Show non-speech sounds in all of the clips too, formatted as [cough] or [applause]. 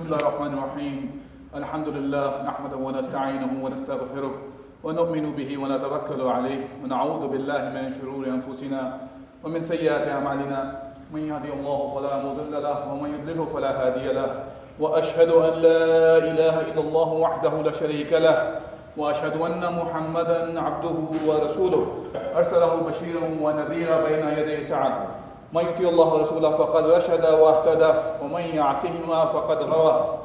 بسم الله الرحمن الرحيم. الحمد لله نحمده ونستعينه ونستغفره ونؤمن به ونتوكل عليه. ونعوذ بالله من شرور أنفسنا ومن سيئات أعمالنا. من يهدي الله فلا مضل له ومن يضلل فلا هادي له. وأشهد أن لا إله إلا الله وحده لا شريك له. وأشهد أن محمدا عبده ورسوله. أرسله بشيرا ونذيرا بين يدي سعد. من يطيع الله ورسوله فقد رشد واهتدى ومن يعصهما فقد غوى.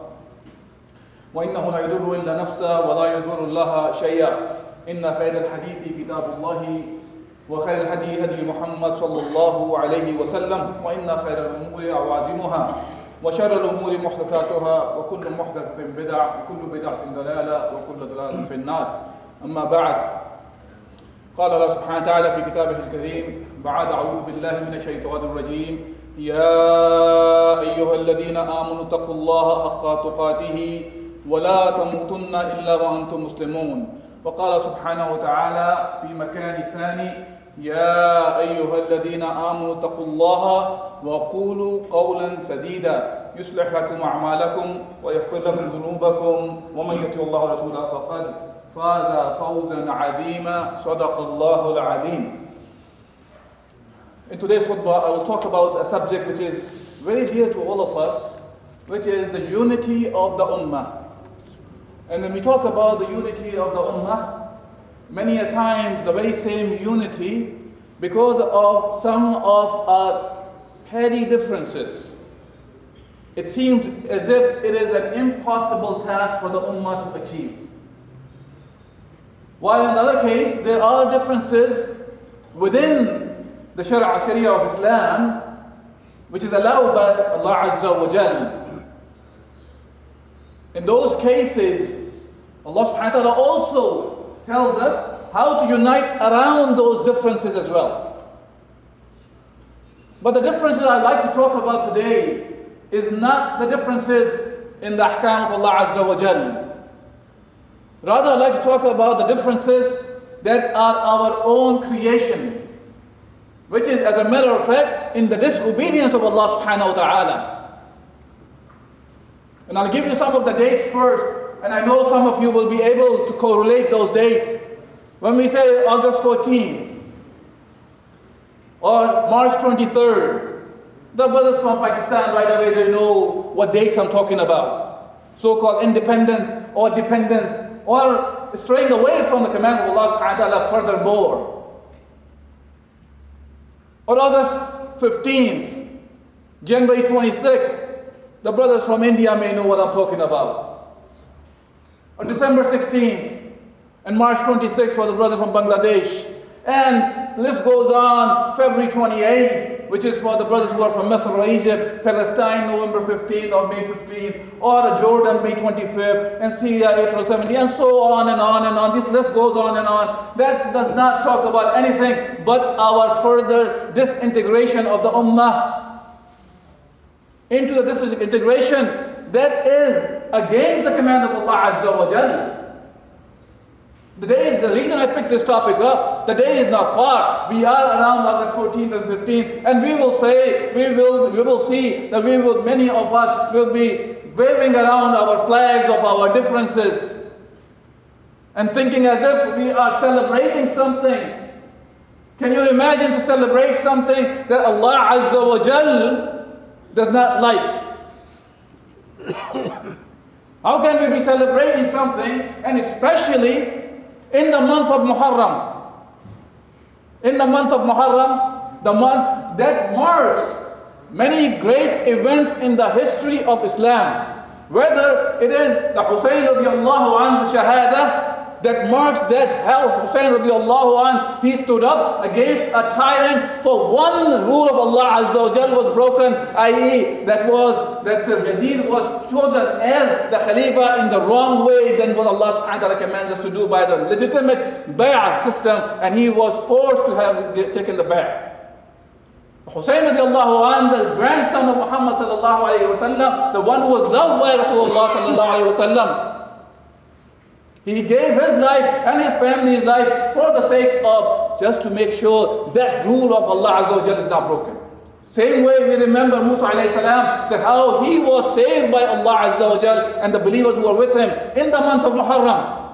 وإنه لا يضر إلا نفسه ولا يضر الله شيئا. إن خير الحديث كتاب الله وخير الهدي هدي محمد صلى الله عليه وسلم وإن خير الأمور عوازمها وشر الأمور محدثاتها وكل محدثة بدع وكل بدعة ضلالة وكل ضلالة في النار. أما بعد قال الله سبحانه وتعالى في كتابه الكريم بعد أعوذ بالله من الشيطان الرجيم. يا أيها الذين آمنوا اتقوا الله حق تقاته ولا تموتن إلا وأنتم مسلمون. وقال سبحانه وتعالى في مكان ثاني يا أيها الذين آمنوا اتقوا الله وقولوا قولا سديدا. يصلح لكم أعمالكم ويغفر لكم ذنوبكم. ومن يطع الله ورسوله فقد فاز فوزا عظيما. صدق الله العظيم. In today's khutbah, I will talk about a subject which is very dear to all of us, which is the unity of the ummah. And when we talk about the unity of the ummah, many a times the very same unity, because of some of our petty differences, it seems as if it is an impossible task for the ummah to achieve. While in the other case, there are differences within the Sharia, Sharia of Islam, which is allowed by Allah Azza wa Jal. In those cases, Allah subhanahu wa ta'ala also tells us how to unite around those differences as well. But the differences I'd like to talk about today is not the differences in the ahkam of Allah Azza wa Jal. Rather, I'd like to talk about the differences that are our own creation, which is, as a matter of fact, in the disobedience of Allah subhanahu wa ta'ala. And I'll give you some of the dates first, and I know some of you will be able to correlate those dates. When we say August 14th or March 23rd, the brothers from Pakistan right away they know what dates I'm talking about. So called independence or dependence or straying away from the command of Allah subhanahu wa ta'ala furthermore. Or August 15th, January 26th, the brothers from India may know what I'm talking about. On December 16th and March 26th for the brother from Bangladesh. And list goes on, February 28th, which is for the brothers who are from Misr or Egypt, Palestine, November 15th or May 15th, or Jordan, May 25th, and Syria, April 17th, and so on and on and on. This list goes on and on. That does not talk about anything but our further disintegration of the Ummah into the disintegration that is against the command of Allah Azza wa Jalla. The day, the reason I picked this topic up, the day is not far. We are around August 14th and 15th, and we will say, we will, we will see that we will, many of us will be waving around our flags of our differences and thinking as if we are celebrating something. Can you imagine to celebrate something that Allah Azza wa Jal does not like? [coughs] How can we be celebrating something, and especially in the month of Muharram. In the month of Muharram, the month that marks many great events in the history of Islam. Whether it is the Hussein radiallahu anhu's shahada, that marks that how Hussein radiallahu an, he stood up against a tyrant for one rule of Allah Azza wa Jal was broken, i.e. that was that the Yazid was chosen as the Khalifa in the wrong way than what Allah subhanahu wa ta'ala commands us to do by the legitimate bay'ah system and he was forced to have taken the bay'ah. Hussein radiallahu an, the grandson of Muhammad sallallahu alayhi wa sallam, the one who was loved by Rasulullah sallallahu alayhi wa he gave his life and his family's life for the sake of just to make sure that rule of Allah Azza is not broken. Same way we remember Musa salam, that how he was saved by Allah Azza and the believers who were with him in the month of Muharram.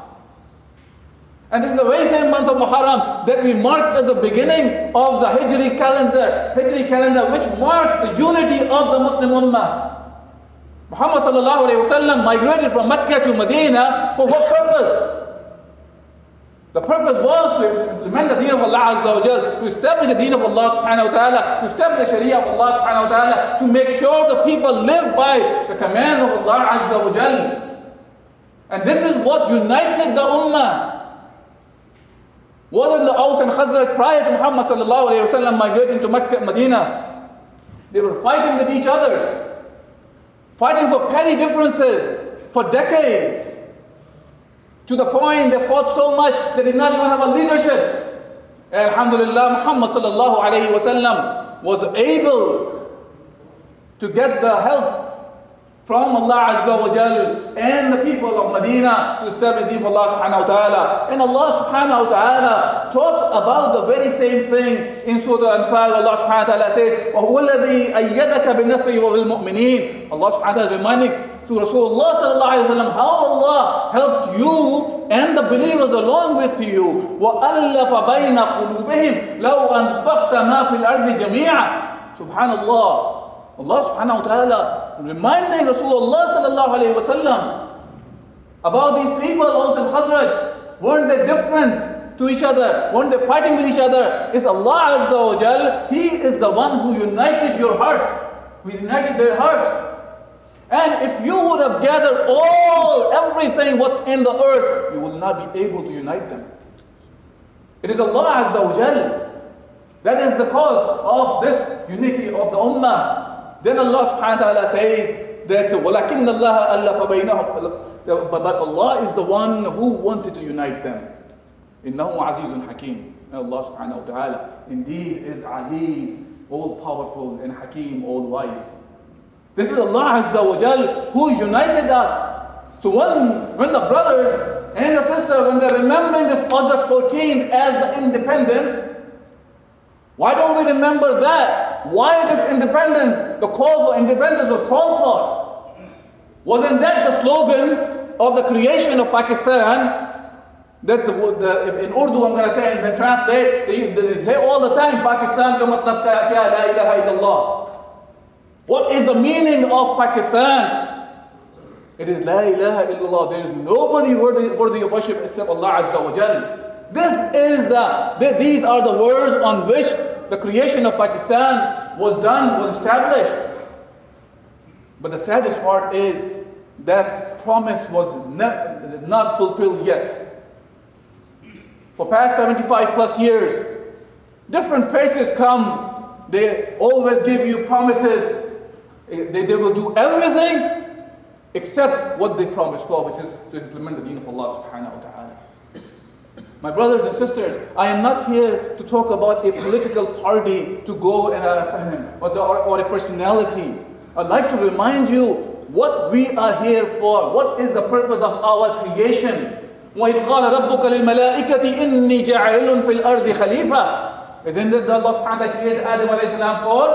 And this is the very same month of Muharram that we mark as the beginning of the Hijri calendar, Hijri calendar, which marks the unity of the Muslim Ummah. Muhammad wasallam migrated from Mecca to Medina for what purpose? The purpose was to implement the deen of Allah Azza wa Jal, to establish the deen of Allah subhanahu wa ta'ala, to establish the sharia of Allah subhanahu wa ta'ala, to make sure the people live by the commands of Allah Azza wa Jal. And this is what united the ummah. Wasn't the Aus and Khazraj prior to Muhammad sallallahu alayhi wa sallam migrating to Mecca, Medina? They were fighting with each other fighting for petty differences for decades. To the point they fought so much they did not even have a leadership. Alhamdulillah, Muhammad sallallahu alayhi wasallam was able to get the help from Allah Azza wa Jal and the people of Medina to establish deen for Allah subhanahu wa ta'ala. And Allah subhanahu wa ta'ala talks about the very same thing in Surah Al-Anfal. Allah subhanahu wa ta'ala says, وَهُوَ الَّذِي أَيَّدَكَ بِالنَّصْرِ وَبِالْمُؤْمِنِينَ Allah subhanahu wa ta'ala is reminding through Rasulullah sallallahu alayhi wa sallam how Allah helped you and the believers along with you. وَأَلَّفَ بَيْنَ قُلُوبِهِمْ لَوْ أَنفَقْتَ مَا فِي الْأَرْضِ جَمِيعًا Subhanallah. Allah subhanahu wa ta'ala reminding Rasulullah sallallahu alayhi wa sallam about these people, Aus and Khazraj. Weren't they different to each other? Weren't they fighting with each other? It's Allah Azza wa Jal. He is the one who united your hearts. Who united their hearts. And if you would have gathered all, everything what's in the earth, you will not be able to unite them. It is Allah Azza wa Jal. That is the cause of this unity of the Ummah. Then Allah subhanahu wa ta'ala says that وَلَكِنَّ اللَّهَ أَلَّفَ بَيْنَهُمْ But Allah is the one who wanted to unite them. إِنَّهُ عَزِيزٌ حَكِيمٌ Allah subhanahu wa ta'ala indeed is Aziz, all powerful and Hakim, all wise. This is Allah Azza wa Jal who united us. So when, when the brothers and the sisters, when they're remembering this August 14th as the independence, why don't we remember that? Why this independence, the call for independence was called for? Wasn't that the slogan of the creation of Pakistan? That the, the, in Urdu, I'm going to say, and translate, they, they say all the time, Pakistan ka matlab kya, kya la ilaha illallah. What is the meaning of Pakistan? It is La ilaha illallah. There is nobody worthy, worthy of worship except Allah Azza wa Jal. This is the, these are the words on which the creation of Pakistan was done, was established. But the saddest part is that promise was not, not fulfilled yet. For past 75 plus years, different faces come. They always give you promises. Eh, they, they will do everything except what they promised for, which is to implement the deen of Allah subhanahu wa ta'ala. My brothers and sisters, I am not here to talk about a political party to go and uh, or, or, or a personality. I'd like to remind you what we are here for. What is the purpose of our creation? وإذ قال ربك للملائكة إني جاعل في الأرض خليفة And then did Allah subhanahu wa ta'ala create Adam alayhi salam for?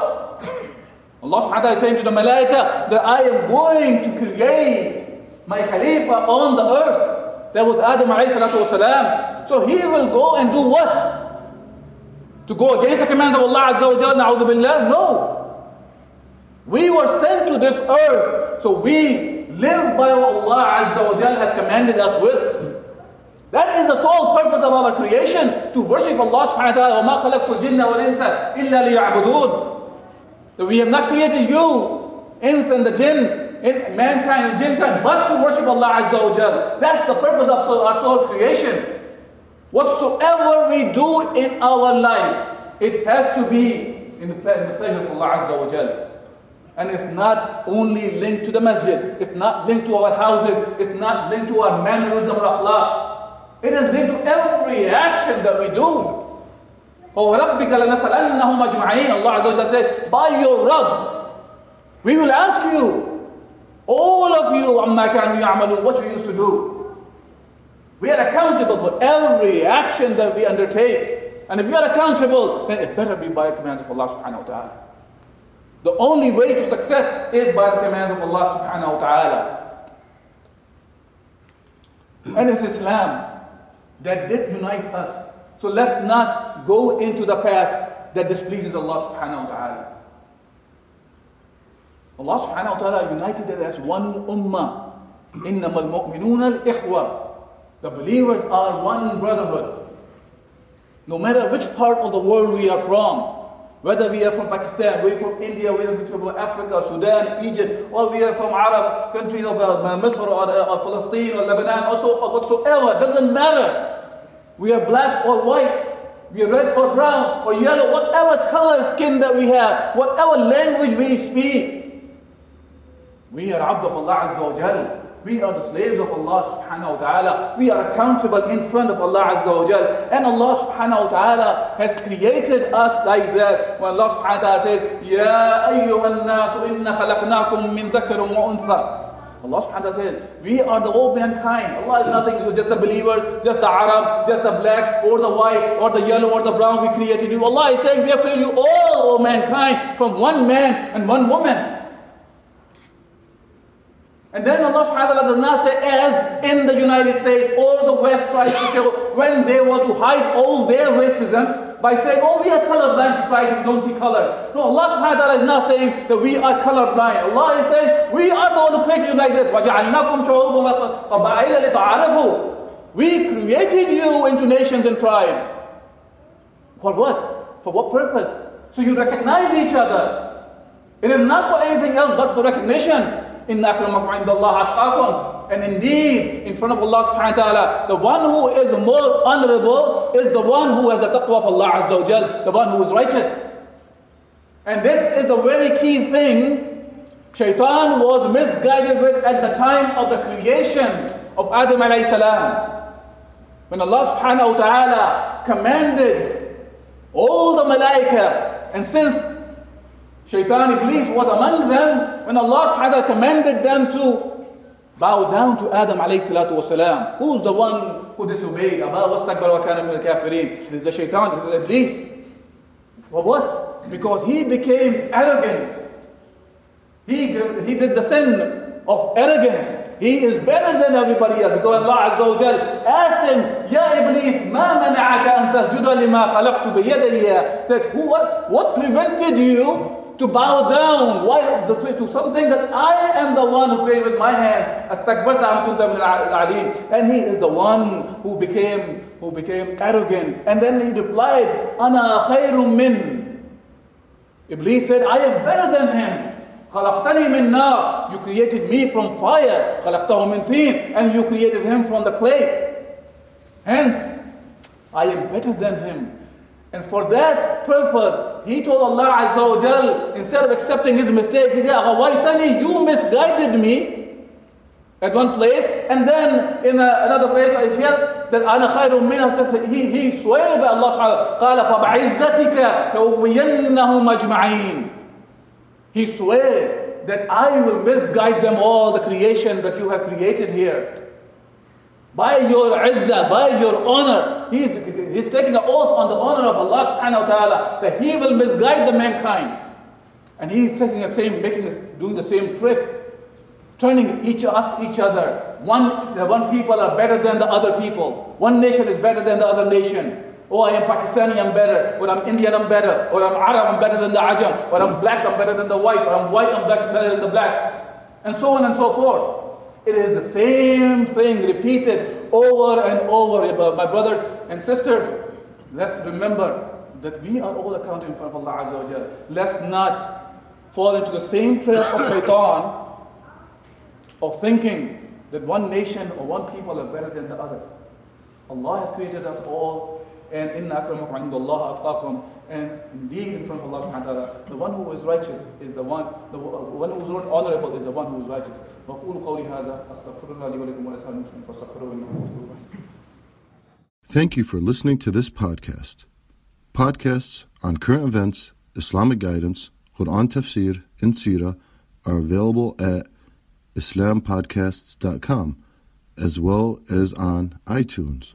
Allah subhanahu wa ta'ala is saying to the malaika that I am going to create my khalifa on the earth. That was Adam alayhi salatu wasalam. So he will go and do what? To go against the commands of Allah Azza wa Jalla, billah? No. We were sent to this earth, so we live by what Allah Azza wa Jalla has commanded us with. That is the sole purpose of our creation, to worship Allah subhanahu wa ta'ala. وَمَا خَلَقْتُ الْجِنَّ وَالْإِنسَ إِلَّا لِيَعْبُدُونَ That we have not created you, ins and the jinn, in mankind and jinkind, but to worship Allah Azza wa Jal. That's the purpose of our soul creation. Whatsoever we do in our life, it has to be in the, in the pleasure of Allah Azza wa Jal. And it's not only linked to the masjid, it's not linked to our houses, it's not linked to our mannerism or life. It is linked to every action that we do. Oh, أَجْمَعِينَ Allah Azza wa said, by your Rabb, we will ask you, all of you, What you used to do. We are accountable for every action that we undertake. And if you are accountable, then it better be by the commands of Allah subhanahu wa ta'ala. The only way to success is by the commands of Allah subhanahu wa ta'ala. And it's Islam that did unite us. So let's not go into the path that displeases Allah subhanahu wa ta'ala. Allah subhanahu wa ta'ala united us as one ummah. إِنَّمَا الْمُؤْمِنُونَ الْإِخْوَةِ the believers are one brotherhood. No matter which part of the world we are from, whether we are from Pakistan, we are from India, we are from Africa, Sudan, Egypt, or we are from Arab countries of uh, Misr or, uh, or Palestine or Lebanon, also or whatsoever, doesn't matter. We are black or white, we are red or brown or yellow, whatever color skin that we have, whatever language we speak. We are abd of Azza wa Jal. We are the slaves of Allah subhanahu wa ta'ala. We are accountable in front of Allah azza wa jal. And Allah subhanahu wa ta'ala has created us like that. When Allah subhanahu wa ta'ala says, Ya ayyuha nasu inna khalaqnakum min dhakarum wa untha. Allah subhanahu wa ta'ala says, we are the whole mankind. Allah is not saying just the believers, just the Arab, just the black, or the white, or the yellow, or the brown, we created you. Allah is saying, we have created you all, mankind, from one man and one woman. And then Allah subhanahu wa ta'ala does not say as in the United States or the West tries to show when they want to hide all their racism by saying, oh, we are colorblind society, we don't see color. No, Allah subhanahu wa ta'ala is not saying that we are colorblind. Allah is saying, we are the one who created you like this. We created you into nations and tribes. For what? For what purpose? So you recognize each other. It is not for anything else but for recognition. In akramakum indallah atqakum. And indeed, in front of Allah subhanahu wa ta'ala, the one who is more honorable is the one who has the taqwa of Allah azza wa the one who is righteous. And this is a very key thing shaitan was misguided with at the time of the creation of Adam alayhi salam. When Allah subhanahu wa ta'ala commanded all the malaika, and since Shaitan Iblis was among them when Allah subhanahu commanded them to bow down to Adam alayhi salatu wasalam. Who's the one who disobeyed? Aba wastakbar wa kana min al-kafirin. It is the shaitan, it is Iblis. For what? Because he became arrogant. He, he did the sin of arrogance. He is better than everybody else because Allah Azza wa Jal asked him, Ya Iblis, ma mana'aka an tasjuda lima khalaqtu biyadayya. That who, what, what prevented you to bow down why, to something that I am the one who created with my hand. And he is the one who became who became arrogant. And then he replied, Ana khayrun min. Iblis said, I am better than him. خلقتني من نار. You created me from fire. خلقته من طين. And you created him from the clay. Hence, I am better than him. And for that purpose, he told Allah Azza wa Jal, instead of accepting his mistake, he said, Aghawaitani, you misguided me at one place, and then in a, another place I felt that Ana khayrun minhu, he, he swore by Allah subhanahu wa ta'ala, فَبَعِزَّتِكَ لَأُغْوِيَنَّهُمْ He swore that I will misguide them all, the creation that you have created here. By your izzah, by your honor, he's, he's taking an oath on the honor of Allah subhanahu wa ta'ala that he will misguide the mankind. And he's taking the same, making doing the same trick, turning each us each other. One, the one people are better than the other people. One nation is better than the other nation. Oh, I am Pakistani, I'm better. Or I'm Indian, I'm better. Or I'm Arab, I'm better than the Ajam. Or I'm black, I'm better than the white. Or I'm white, I'm black, better than the black. And so on and so forth. It is the same thing repeated over and over. My brothers and sisters, let's remember that we are all accountable in front of Allah Azza wa Let's not fall into the same trap of [coughs] shaitan of thinking that one nation or one people are better than the other. Allah has created us all, and inna akramakum indallah atqakum. And indeed, in front of Allah subhanahu wa ta'ala, the one who is righteous is the one, the one who is honorable is the one who is righteous. Thank you for listening to this podcast. Podcasts on current events, Islamic guidance, Quran tafsir, and seerah are available at islampodcasts.com as well as on iTunes.